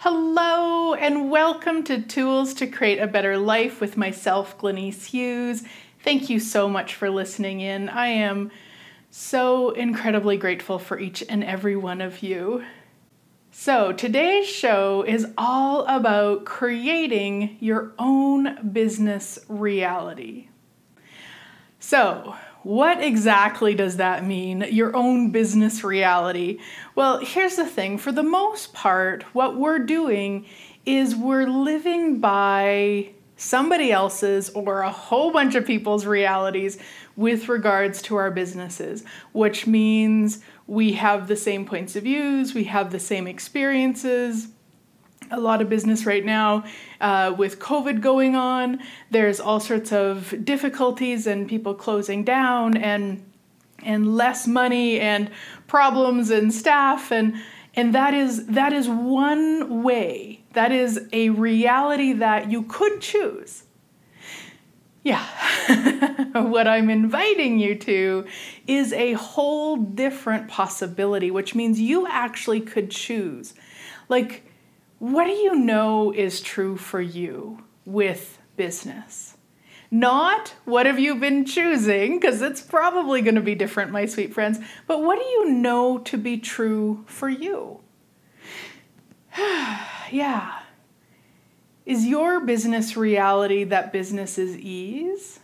Hello, and welcome to Tools to Create a Better Life with myself, Glenise Hughes. Thank you so much for listening in. I am so incredibly grateful for each and every one of you. So, today's show is all about creating your own business reality. So, what exactly does that mean? Your own business reality? Well, here's the thing for the most part, what we're doing is we're living by somebody else's or a whole bunch of people's realities with regards to our businesses, which means we have the same points of views, we have the same experiences a lot of business right now uh, with COVID going on. There's all sorts of difficulties and people closing down and and less money and problems and staff and and that is that is one way. That is a reality that you could choose. Yeah. what I'm inviting you to is a whole different possibility, which means you actually could choose. Like what do you know is true for you with business? Not what have you been choosing, because it's probably going to be different, my sweet friends, but what do you know to be true for you? yeah. Is your business reality that business is ease?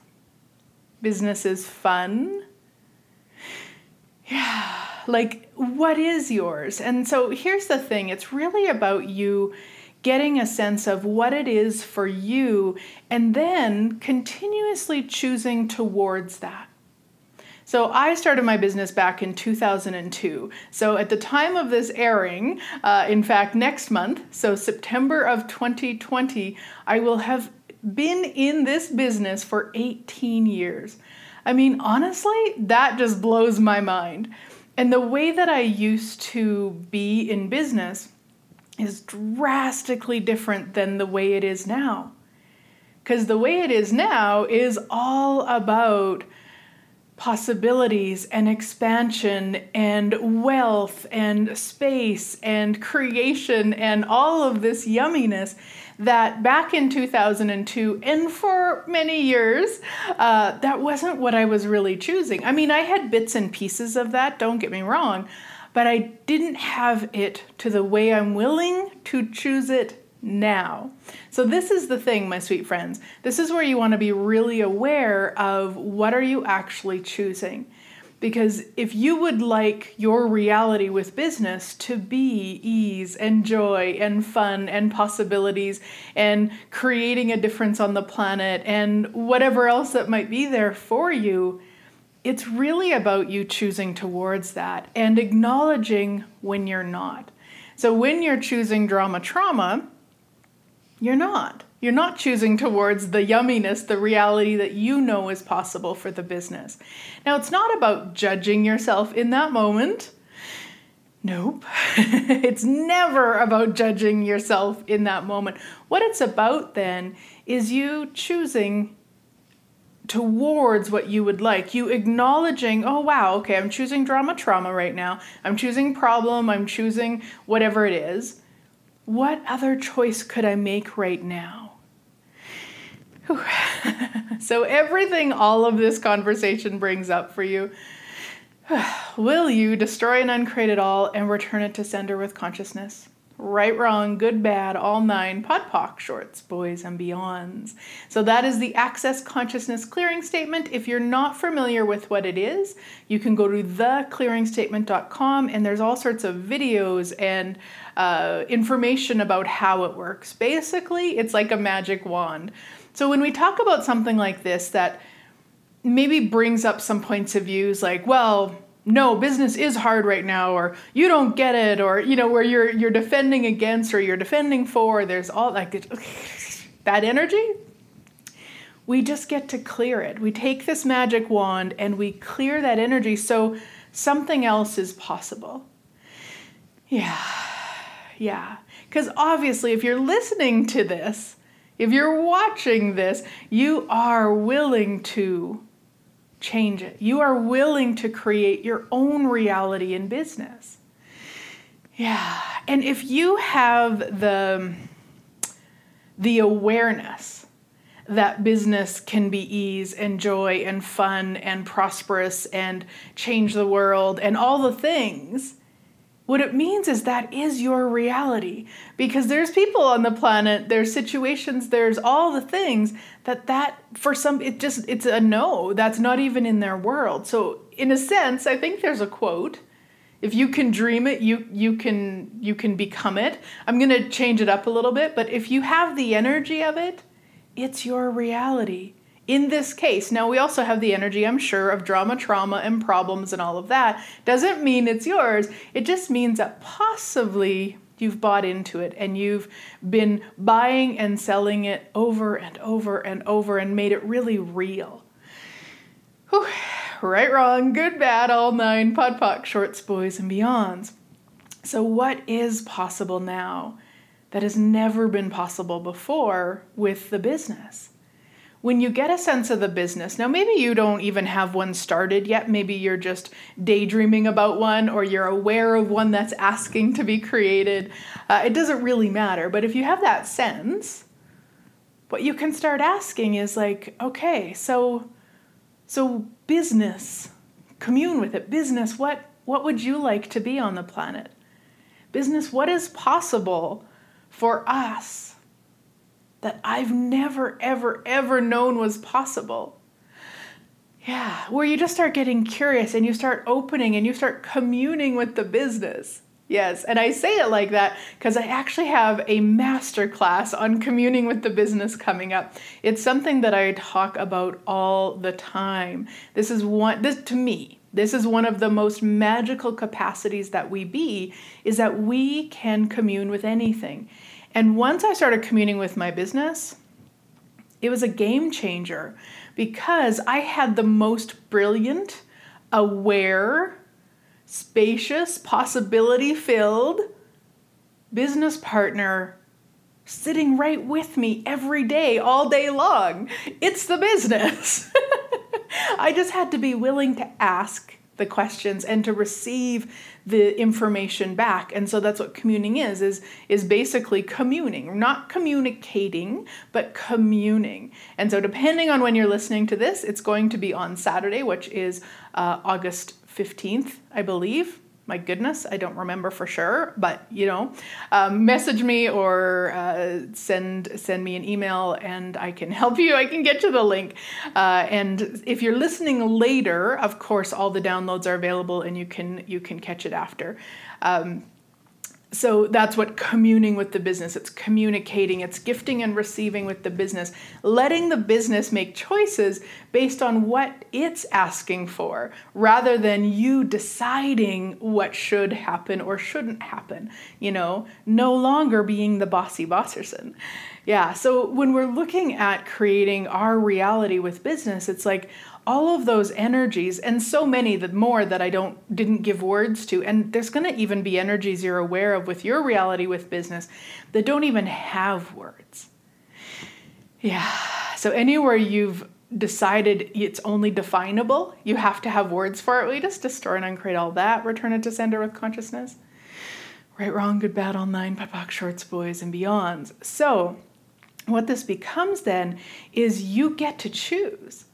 Business is fun? Like, what is yours? And so here's the thing it's really about you getting a sense of what it is for you and then continuously choosing towards that. So I started my business back in 2002. So at the time of this airing, uh, in fact, next month, so September of 2020, I will have been in this business for 18 years. I mean, honestly, that just blows my mind. And the way that I used to be in business is drastically different than the way it is now. Because the way it is now is all about possibilities and expansion and wealth and space and creation and all of this yumminess that back in 2002 and for many years, uh, that wasn't what I was really choosing. I mean, I had bits and pieces of that, don't get me wrong, but I didn't have it to the way I'm willing to choose it now. So this is the thing, my sweet friends. This is where you want to be really aware of what are you actually choosing. Because if you would like your reality with business to be ease and joy and fun and possibilities and creating a difference on the planet and whatever else that might be there for you, it's really about you choosing towards that and acknowledging when you're not. So when you're choosing drama trauma, you're not. You're not choosing towards the yumminess, the reality that you know is possible for the business. Now, it's not about judging yourself in that moment. Nope. it's never about judging yourself in that moment. What it's about then is you choosing towards what you would like. You acknowledging, oh wow, okay, I'm choosing drama trauma right now. I'm choosing problem, I'm choosing whatever it is. What other choice could I make right now? so, everything all of this conversation brings up for you will you destroy and uncreate it all and return it to sender with consciousness? Right, wrong, good, bad, all nine, POD POC, shorts, boys, and beyonds. So that is the Access Consciousness Clearing Statement. If you're not familiar with what it is, you can go to theclearingstatement.com and there's all sorts of videos and uh, information about how it works. Basically, it's like a magic wand. So when we talk about something like this that maybe brings up some points of views like, well, no, business is hard right now, or you don't get it, or you know, where you're you're defending against or you're defending for, there's all like that energy. We just get to clear it. We take this magic wand and we clear that energy so something else is possible. Yeah. Yeah. Because obviously, if you're listening to this, if you're watching this, you are willing to change it. You are willing to create your own reality in business. Yeah. And if you have the the awareness that business can be ease and joy and fun and prosperous and change the world and all the things, what it means is that is your reality. Because there's people on the planet there's situations there's all the things that that for some it just it's a no. That's not even in their world. So in a sense i think there's a quote. If you can dream it you you can you can become it. I'm going to change it up a little bit but if you have the energy of it it's your reality in this case now we also have the energy i'm sure of drama trauma and problems and all of that doesn't mean it's yours it just means that possibly you've bought into it and you've been buying and selling it over and over and over and made it really real Whew right, wrong, good, bad, all nine, pod, poc, shorts, boys, and beyonds. So, what is possible now that has never been possible before with the business? When you get a sense of the business, now maybe you don't even have one started yet, maybe you're just daydreaming about one or you're aware of one that's asking to be created. Uh, it doesn't really matter, but if you have that sense, what you can start asking is like, okay, so so business, commune with it. Business, what what would you like to be on the planet? Business, what is possible for us that I've never ever ever known was possible? Yeah, where you just start getting curious and you start opening and you start communing with the business. Yes, and I say it like that because I actually have a master class on communing with the business coming up. It's something that I talk about all the time. This is one this to me, this is one of the most magical capacities that we be is that we can commune with anything. And once I started communing with my business, it was a game changer because I had the most brilliant, aware, spacious, possibility filled business partner sitting right with me every day, all day long. It's the business. I just had to be willing to ask the questions and to receive the information back. And so that's what communing is is is basically communing. Not communicating but communing. And so depending on when you're listening to this it's going to be on saturday which is uh, august 15th, I believe. My goodness, I don't remember for sure, but you know, um, message me or uh, send send me an email, and I can help you. I can get you the link. Uh, and if you're listening later, of course, all the downloads are available, and you can you can catch it after. Um, so that's what communing with the business. It's communicating. It's gifting and receiving with the business. Letting the business make choices based on what it's asking for rather than you deciding what should happen or shouldn't happen you know? No longer being the bossy bosserson. Yeah so when we're looking at creating our reality with business it's like all of those energies and so many that more that I don't didn't give words to and there's going to even be energies you're aware of with your reality with business that don't even have words. Yeah. So anywhere you've decided it's only definable, you have to have words for it. We just destroy and uncreate all that, return it to sender with consciousness. Right, wrong, good, bad, all nine, pop, shorts, boys, and beyonds. So, what this becomes then is you get to choose.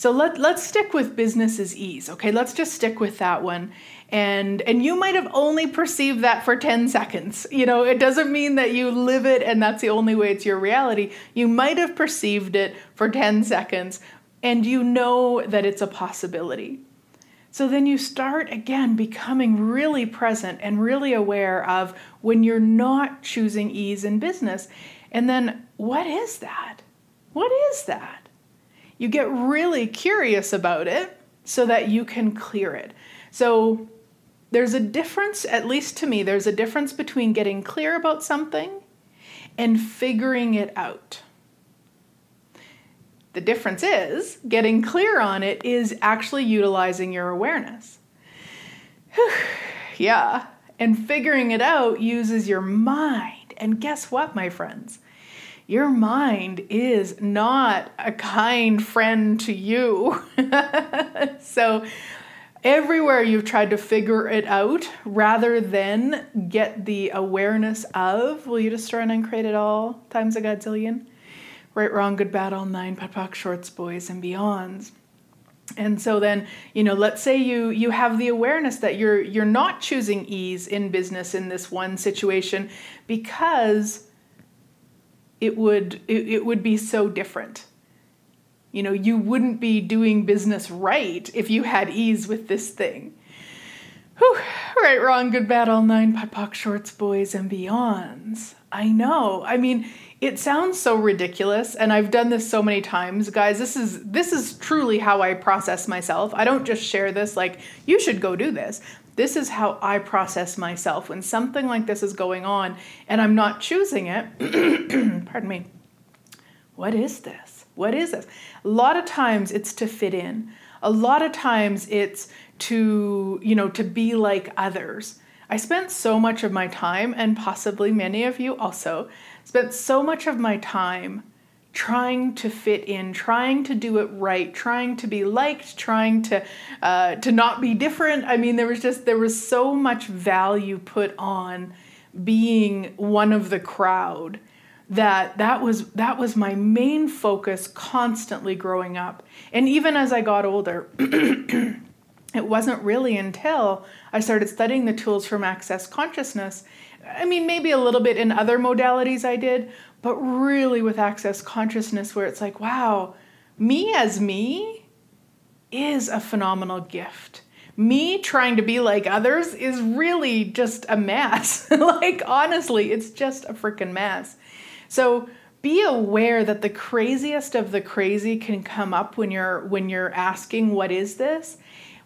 So let, let's stick with business as ease, okay? Let's just stick with that one. And, and you might have only perceived that for 10 seconds. You know, it doesn't mean that you live it and that's the only way it's your reality. You might have perceived it for 10 seconds and you know that it's a possibility. So then you start again becoming really present and really aware of when you're not choosing ease in business. And then what is that? What is that? You get really curious about it so that you can clear it. So there's a difference, at least to me, there's a difference between getting clear about something and figuring it out. The difference is getting clear on it is actually utilizing your awareness. yeah, and figuring it out uses your mind. And guess what, my friends? Your mind is not a kind friend to you. so, everywhere you've tried to figure it out rather than get the awareness of will you destroy and uncreate it all times a godzillion right wrong good bad all nine POD shorts boys and beyonds and so then you know let's say you you have the awareness that you're you're not choosing ease in business in this one situation because it would it, it would be so different you know, you wouldn't be doing business right if you had ease with this thing. Whew, right, wrong, good, bad, all nine, POD shorts, boys, and beyonds. I know. I mean, it sounds so ridiculous, and I've done this so many times, guys. This is this is truly how I process myself. I don't just share this like you should go do this. This is how I process myself when something like this is going on and I'm not choosing it. pardon me. What is this? What is this? A lot of times it's to fit in. A lot of times it's to, you know, to be like others. I spent so much of my time, and possibly many of you also, spent so much of my time trying to fit in, trying to do it right, trying to be liked, trying to uh, to not be different. I mean, there was just there was so much value put on being one of the crowd that that was that was my main focus constantly growing up and even as i got older it wasn't really until i started studying the tools from access consciousness i mean maybe a little bit in other modalities i did but really with access consciousness where it's like wow me as me is a phenomenal gift. Me trying to be like others is really just a mess. Like honestly it's just a freaking mess. So be aware that the craziest of the crazy can come up when you're when you're asking what is this?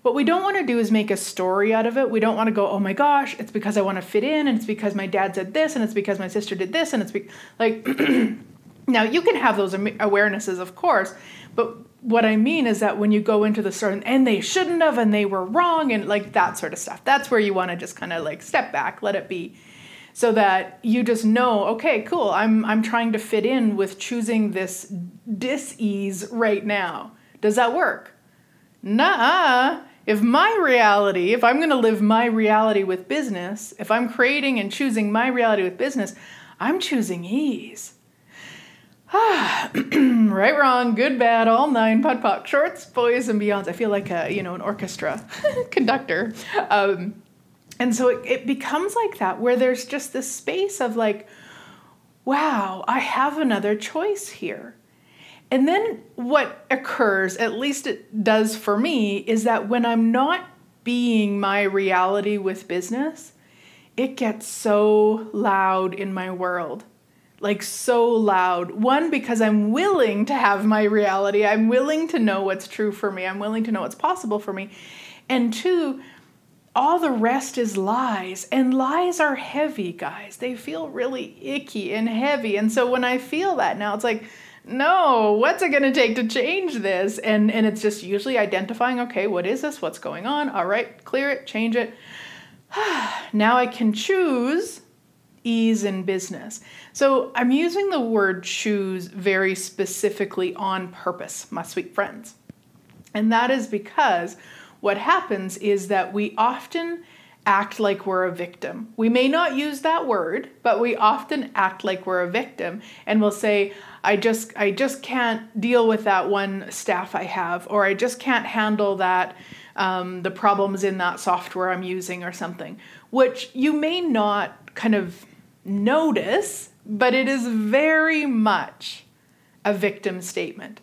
What we don't want to do is make a story out of it. We don't want to go, "Oh my gosh, it's because I want to fit in and it's because my dad said this and it's because my sister did this and it's be-. like Now, you can have those awarenesses, of course, but what I mean is that when you go into the store and they shouldn't have and they were wrong and like that sort of stuff, that's where you want to just kind of like step back, let it be so that you just know okay cool i'm i'm trying to fit in with choosing this dis-ease right now does that work nah if my reality if i'm going to live my reality with business if i'm creating and choosing my reality with business i'm choosing ease Ah, right, wrong, good, bad, all nine, POD POC, shorts, boys, and beyonds. I feel like a you know an orchestra conductor. Um, and so it, it becomes like that where there's just this space of like wow i have another choice here and then what occurs at least it does for me is that when i'm not being my reality with business it gets so loud in my world like so loud. One, because I'm willing to have my reality, I'm willing to know what's true for me, I'm willing to know what's possible for me. And two, all the rest is lies. And lies are heavy, guys. They feel really icky and heavy. And so when I feel that now, it's like, no, what's it going to take to change this? And and it's just usually identifying, okay, what is this? What's going on? All right, clear it, change it. now I can choose ease in business. So I'm using the word choose very specifically on purpose, my sweet friends. And that is because what happens is that we often act like we're a victim. We may not use that word, but we often act like we're a victim and we'll say I just I just can't deal with that one staff I have or I just can't handle that um, the problems in that software I'm using or something, which you may not kind of notice, but it is very much a victim statement.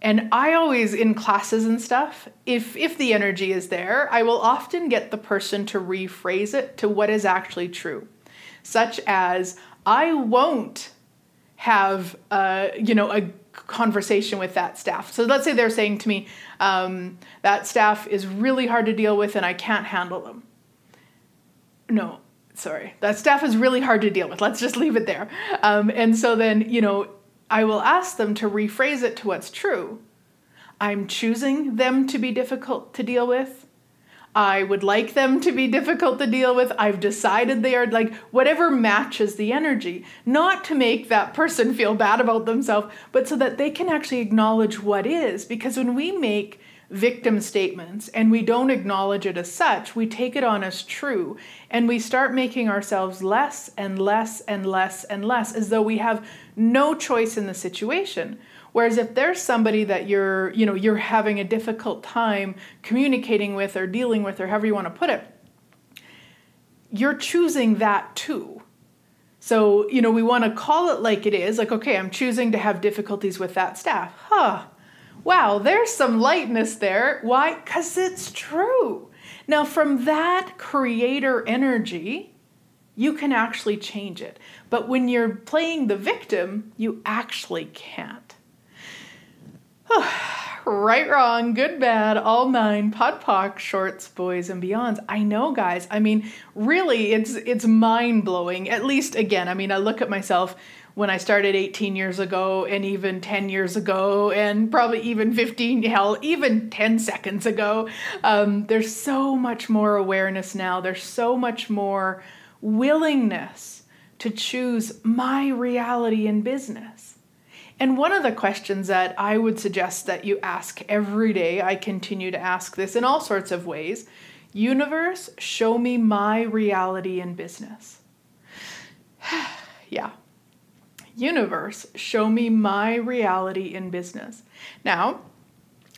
And I always in classes and stuff, if if the energy is there, I will often get the person to rephrase it to what is actually true. Such as I won't have a, you know a conversation with that staff. So let's say they're saying to me, um, that staff is really hard to deal with and I can't handle them. No, sorry, that staff is really hard to deal with. Let's just leave it there. Um, and so then, you know, I will ask them to rephrase it to what's true. I'm choosing them to be difficult to deal with. I would like them to be difficult to deal with. I've decided they are like whatever matches the energy, not to make that person feel bad about themselves, but so that they can actually acknowledge what is. Because when we make victim statements and we don't acknowledge it as such, we take it on as true and we start making ourselves less and less and less and less as though we have no choice in the situation. Whereas if there's somebody that you're, you know, you're having a difficult time communicating with or dealing with or however you want to put it, you're choosing that too. So, you know, we want to call it like it is, like, okay, I'm choosing to have difficulties with that staff. Huh wow, there's some lightness there. Why? Because it's true. Now, from that creator energy, you can actually change it. But when you're playing the victim, you actually can't. right, wrong, good, bad, all nine, POD POC, shorts, boys, and beyonds. I know, guys. I mean, really, it's it's mind blowing. At least, again, I mean, I look at myself when I started 18 years ago and even 10 years ago and probably even 15, hell, even 10 seconds ago. Um, there's so much more awareness now. There's so much more willingness to choose my reality in business. And one of the questions that I would suggest that you ask every day, I continue to ask this in all sorts of ways Universe, show me my reality in business. yeah, universe, show me my reality in business. Now,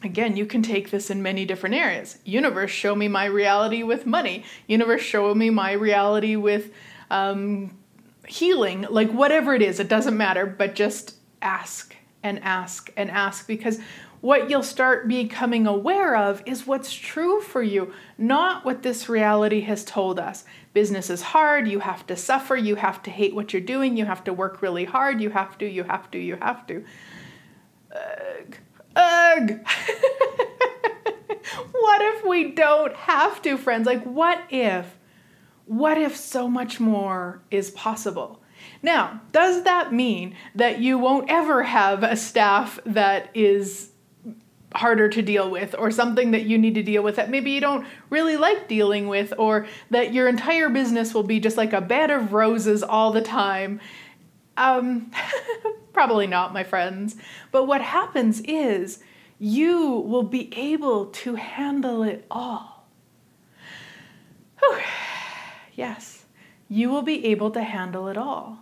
again, you can take this in many different areas. Universe, show me my reality with money. Universe, show me my reality with um, healing. Like whatever it is, it doesn't matter, but just ask and ask and ask because what you'll start becoming aware of is what's true for you, not what this reality has told us. Business is hard, you have to suffer, you have to hate what you're doing, you have to work really hard, you have to, you have to, you have to. Ugh. Ugh. what if we don't have to, friends? Like, what if? What if so much more is possible? Now, does that mean that you won't ever have a staff that is harder to deal with or something that you need to deal with that maybe you don't really like dealing with or that your entire business will be just like a bed of roses all the time um probably not my friends but what happens is you will be able to handle it all Whew. yes you will be able to handle it all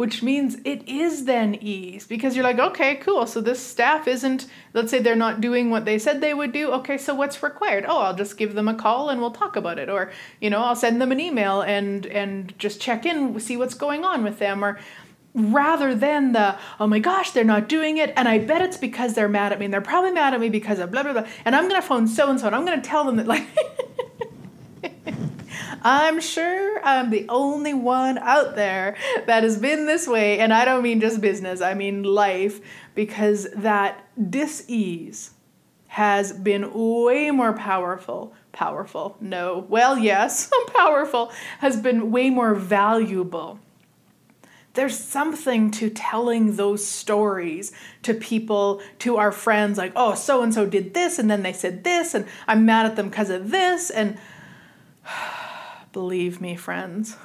which means it is then ease because you're like, okay, cool. So this staff isn't, let's say they're not doing what they said they would do. Okay, so what's required? Oh, I'll just give them a call and we'll talk about it. Or, you know, I'll send them an email and and just check in, see what's going on with them. Or rather than the, oh my gosh, they're not doing it. And I bet it's because they're mad at me. And they're probably mad at me because of blah, blah, blah. And I'm gonna phone so and so and I'm gonna tell them that like I'm sure I'm the only one out there that has been this way. And I don't mean just business, I mean life, because that dis ease has been way more powerful. Powerful, no. Well, yes, powerful, has been way more valuable there's something to telling those stories to people, to our friends, like, oh, so and so did this, and then they said this, and I'm mad at them because of this. And Believe me, friends.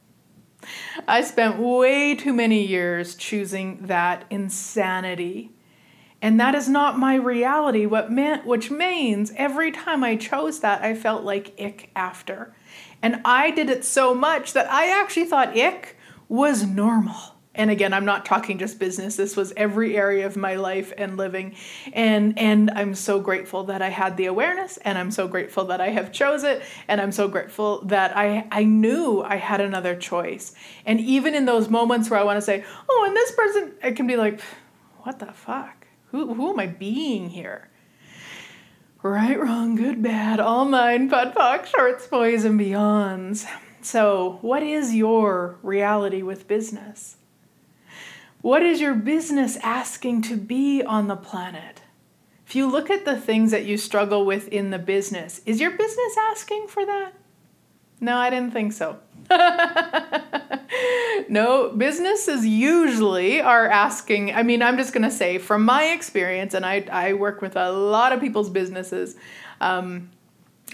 I spent way too many years choosing that insanity. And that is not my reality, what meant, which means every time I chose that, I felt like ick after. And I did it so much that I actually thought ick was normal. And again i'm not talking just business. This was every area of my life and living. And and i'm so grateful that i had the awareness and i'm so grateful that i have chose it and i'm so grateful that i i knew i had another choice. And even in those moments where i want to say oh and this person it can be like what the fuck? Who who am i being here? Right wrong good bad all nine POD POC shorts boys and beyonds so what is your reality with business what is your business asking to be on the planet? If you look at the things that you struggle with in the business, is your business asking for that? No, I didn't think so. no, businesses usually are asking. I mean, I'm just going to say from my experience, and I, I work with a lot of people's businesses. Um,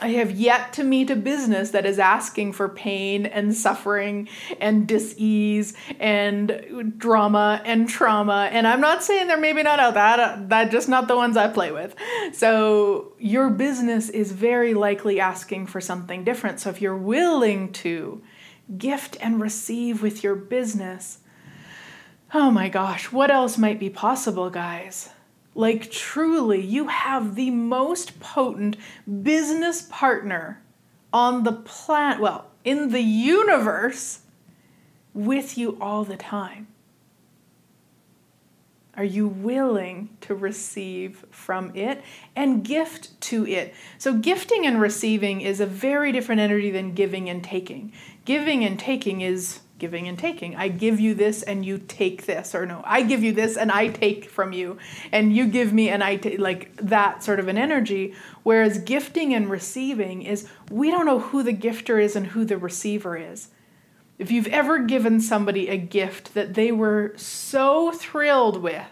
I have yet to meet a business that is asking for pain and suffering and dis-ease and drama and trauma. And I'm not saying they're maybe not out that that just not the ones I play with. So your business is very likely asking for something different. So if you're willing to gift and receive with your business, oh my gosh, what else might be possible, guys? Like, truly, you have the most potent business partner on the planet, well, in the universe, with you all the time. Are you willing to receive from it and gift to it? So, gifting and receiving is a very different energy than giving and taking. Giving and taking is giving and taking. I give you this and you take this, or no, I give you this and I take from you, and you give me and I take, like that sort of an energy. Whereas gifting and receiving is we don't know who the gifter is and who the receiver is. If you've ever given somebody a gift that they were so thrilled with,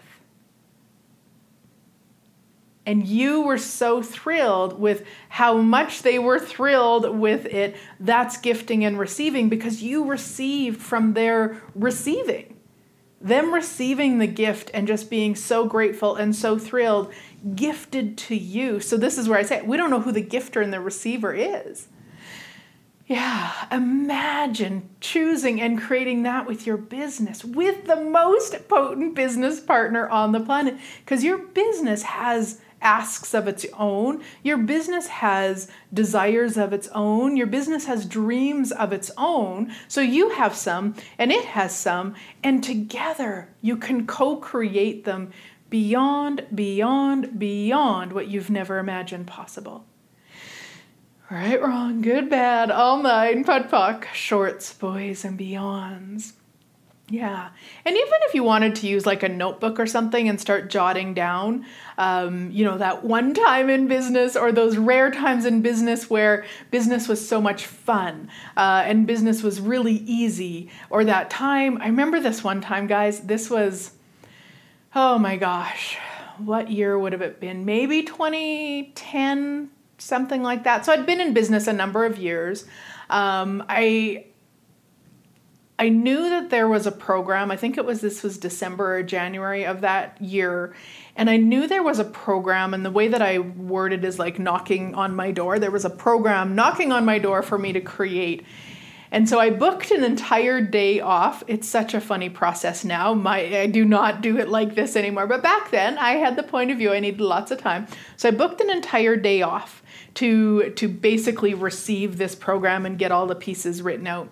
and you were so thrilled with how much they were thrilled with it, that's gifting and receiving because you received from their receiving. Them receiving the gift and just being so grateful and so thrilled, gifted to you. So, this is where I say we don't know who the gifter and the receiver is. Yeah, imagine choosing and creating that with your business, with the most potent business partner on the planet, because your business has asks of its own. Your business has desires of its own. Your business has dreams of its own. So you have some and it has some, and together you can co create them beyond, beyond, beyond what you've never imagined possible. Right, wrong, good, bad, all nine, POD POC, shorts, boys, and beyonds. Yeah. And even if you wanted to use like a notebook or something and start jotting down, um, you know, that one time in business or those rare times in business where business was so much fun uh, and business was really easy, or that time, I remember this one time, guys, this was, oh my gosh, what year would have it been? Maybe 2010, something like that. So I'd been in business a number of years. Um, I I knew that there was a program. I think it was this was December or January of that year. And I knew there was a program, and the way that I worded is like knocking on my door. There was a program knocking on my door for me to create. And so I booked an entire day off. It's such a funny process now. My I do not do it like this anymore. But back then I had the point of view I needed lots of time. So I booked an entire day off to to basically receive this program and get all the pieces written out.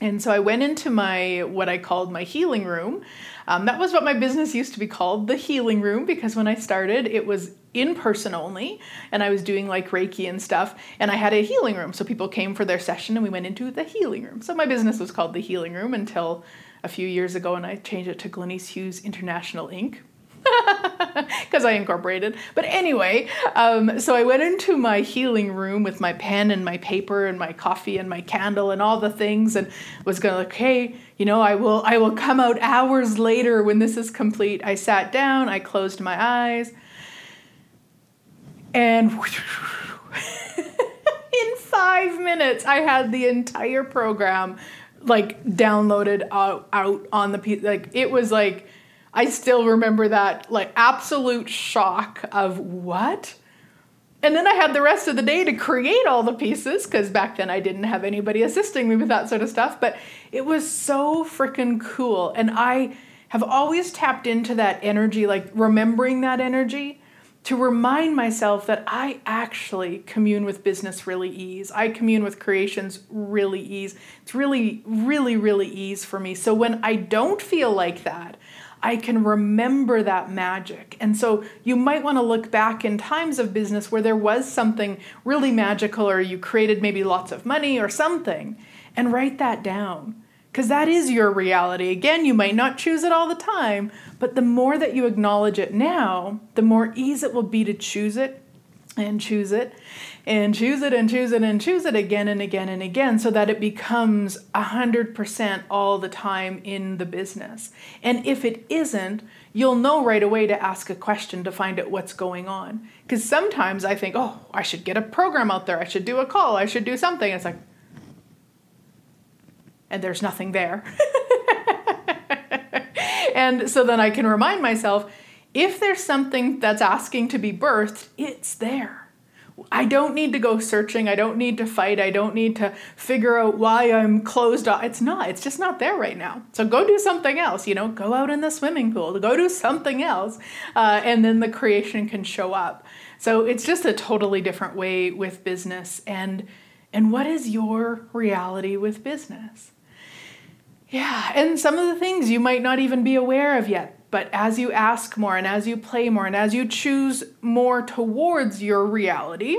And so I went into my what I called my healing room. Um, that was what my business used to be called, the healing room, because when I started, it was in person only, and I was doing like Reiki and stuff. And I had a healing room, so people came for their session, and we went into the healing room. So my business was called the healing room until a few years ago, and I changed it to Glenise Hughes International Inc because I incorporated. But anyway, um, so I went into my healing room with my pen and my paper and my coffee and my candle and all the things, and was gonna like, hey, you know, I will, I will come out hours later when this is complete. I sat down, I closed my eyes, and in five minutes, I had the entire program like downloaded out, out on the. Like it was like I still remember that like absolute shock of what? And then I had the rest of the day to create all the pieces because back then I didn't have anybody assisting me with that sort of stuff. But it was so freaking cool. And I have always tapped into that energy, like remembering that energy to remind myself that I actually commune with business really ease. I commune with creations really ease. It's really, really, really ease for me. So when I don't feel like that, I can remember that magic. And so you might want to look back in times of business where there was something really magical, or you created maybe lots of money or something, and write that down. Because that is your reality. Again, you might not choose it all the time, but the more that you acknowledge it now, the more ease it will be to choose it and choose it and choose it and choose it and choose it again and again and again so that it becomes 100% all the time in the business. And if it isn't, you'll know right away to ask a question to find out what's going on. Because sometimes I think, oh, I should get a program out there, I should do a call, I should do something. It's like, and there's nothing there. and so then I can remind myself if there's something that's asking to be birthed, it's there. I don't need to go searching. I don't need to fight. I don't need to figure out why I'm closed off. It's not. It's just not there right now. So go do something else. You know, go out in the swimming pool. Go do something else, uh, and then the creation can show up. So it's just a totally different way with business. And and what is your reality with business? Yeah, and some of the things you might not even be aware of yet. But as you ask more and as you play more and as you choose more towards your reality,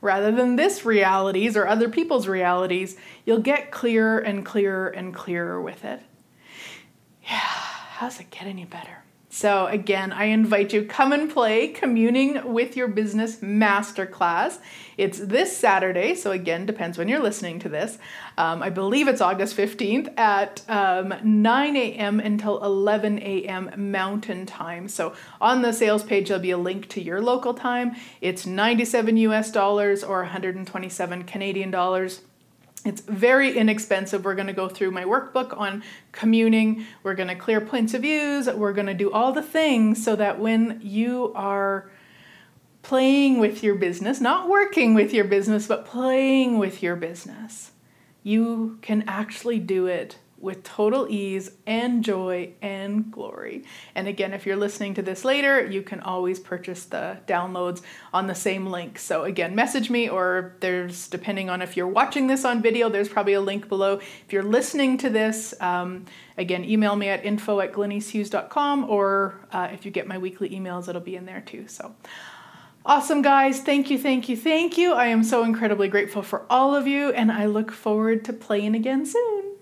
rather than this realities or other people's realities, you'll get clearer and clearer and clearer with it. Yeah, how's it get any better? So, again, I invite you come and play Communing with Your Business Masterclass. It's this Saturday, so again, depends when you're listening to this. Um, I believe it's August 15th at um, 9 a.m. until 11 a.m. Mountain Time. So, on the sales page, there'll be a link to your local time. It's 97 US dollars or 127 Canadian dollars. It's very inexpensive. We're going to go through my workbook on communing. We're going to clear points of views. We're going to do all the things so that when you are playing with your business, not working with your business, but playing with your business, you can actually do it with total ease and joy and glory. And again, if you're listening to this later, you can always purchase the downloads on the same link. So again, message me, or there's, depending on if you're watching this on video, there's probably a link below. If you're listening to this, um, again, email me at info at glenisehughes.com, or uh, if you get my weekly emails, it'll be in there too. So Awesome, guys. Thank you, thank you, thank you. I am so incredibly grateful for all of you, and I look forward to playing again soon.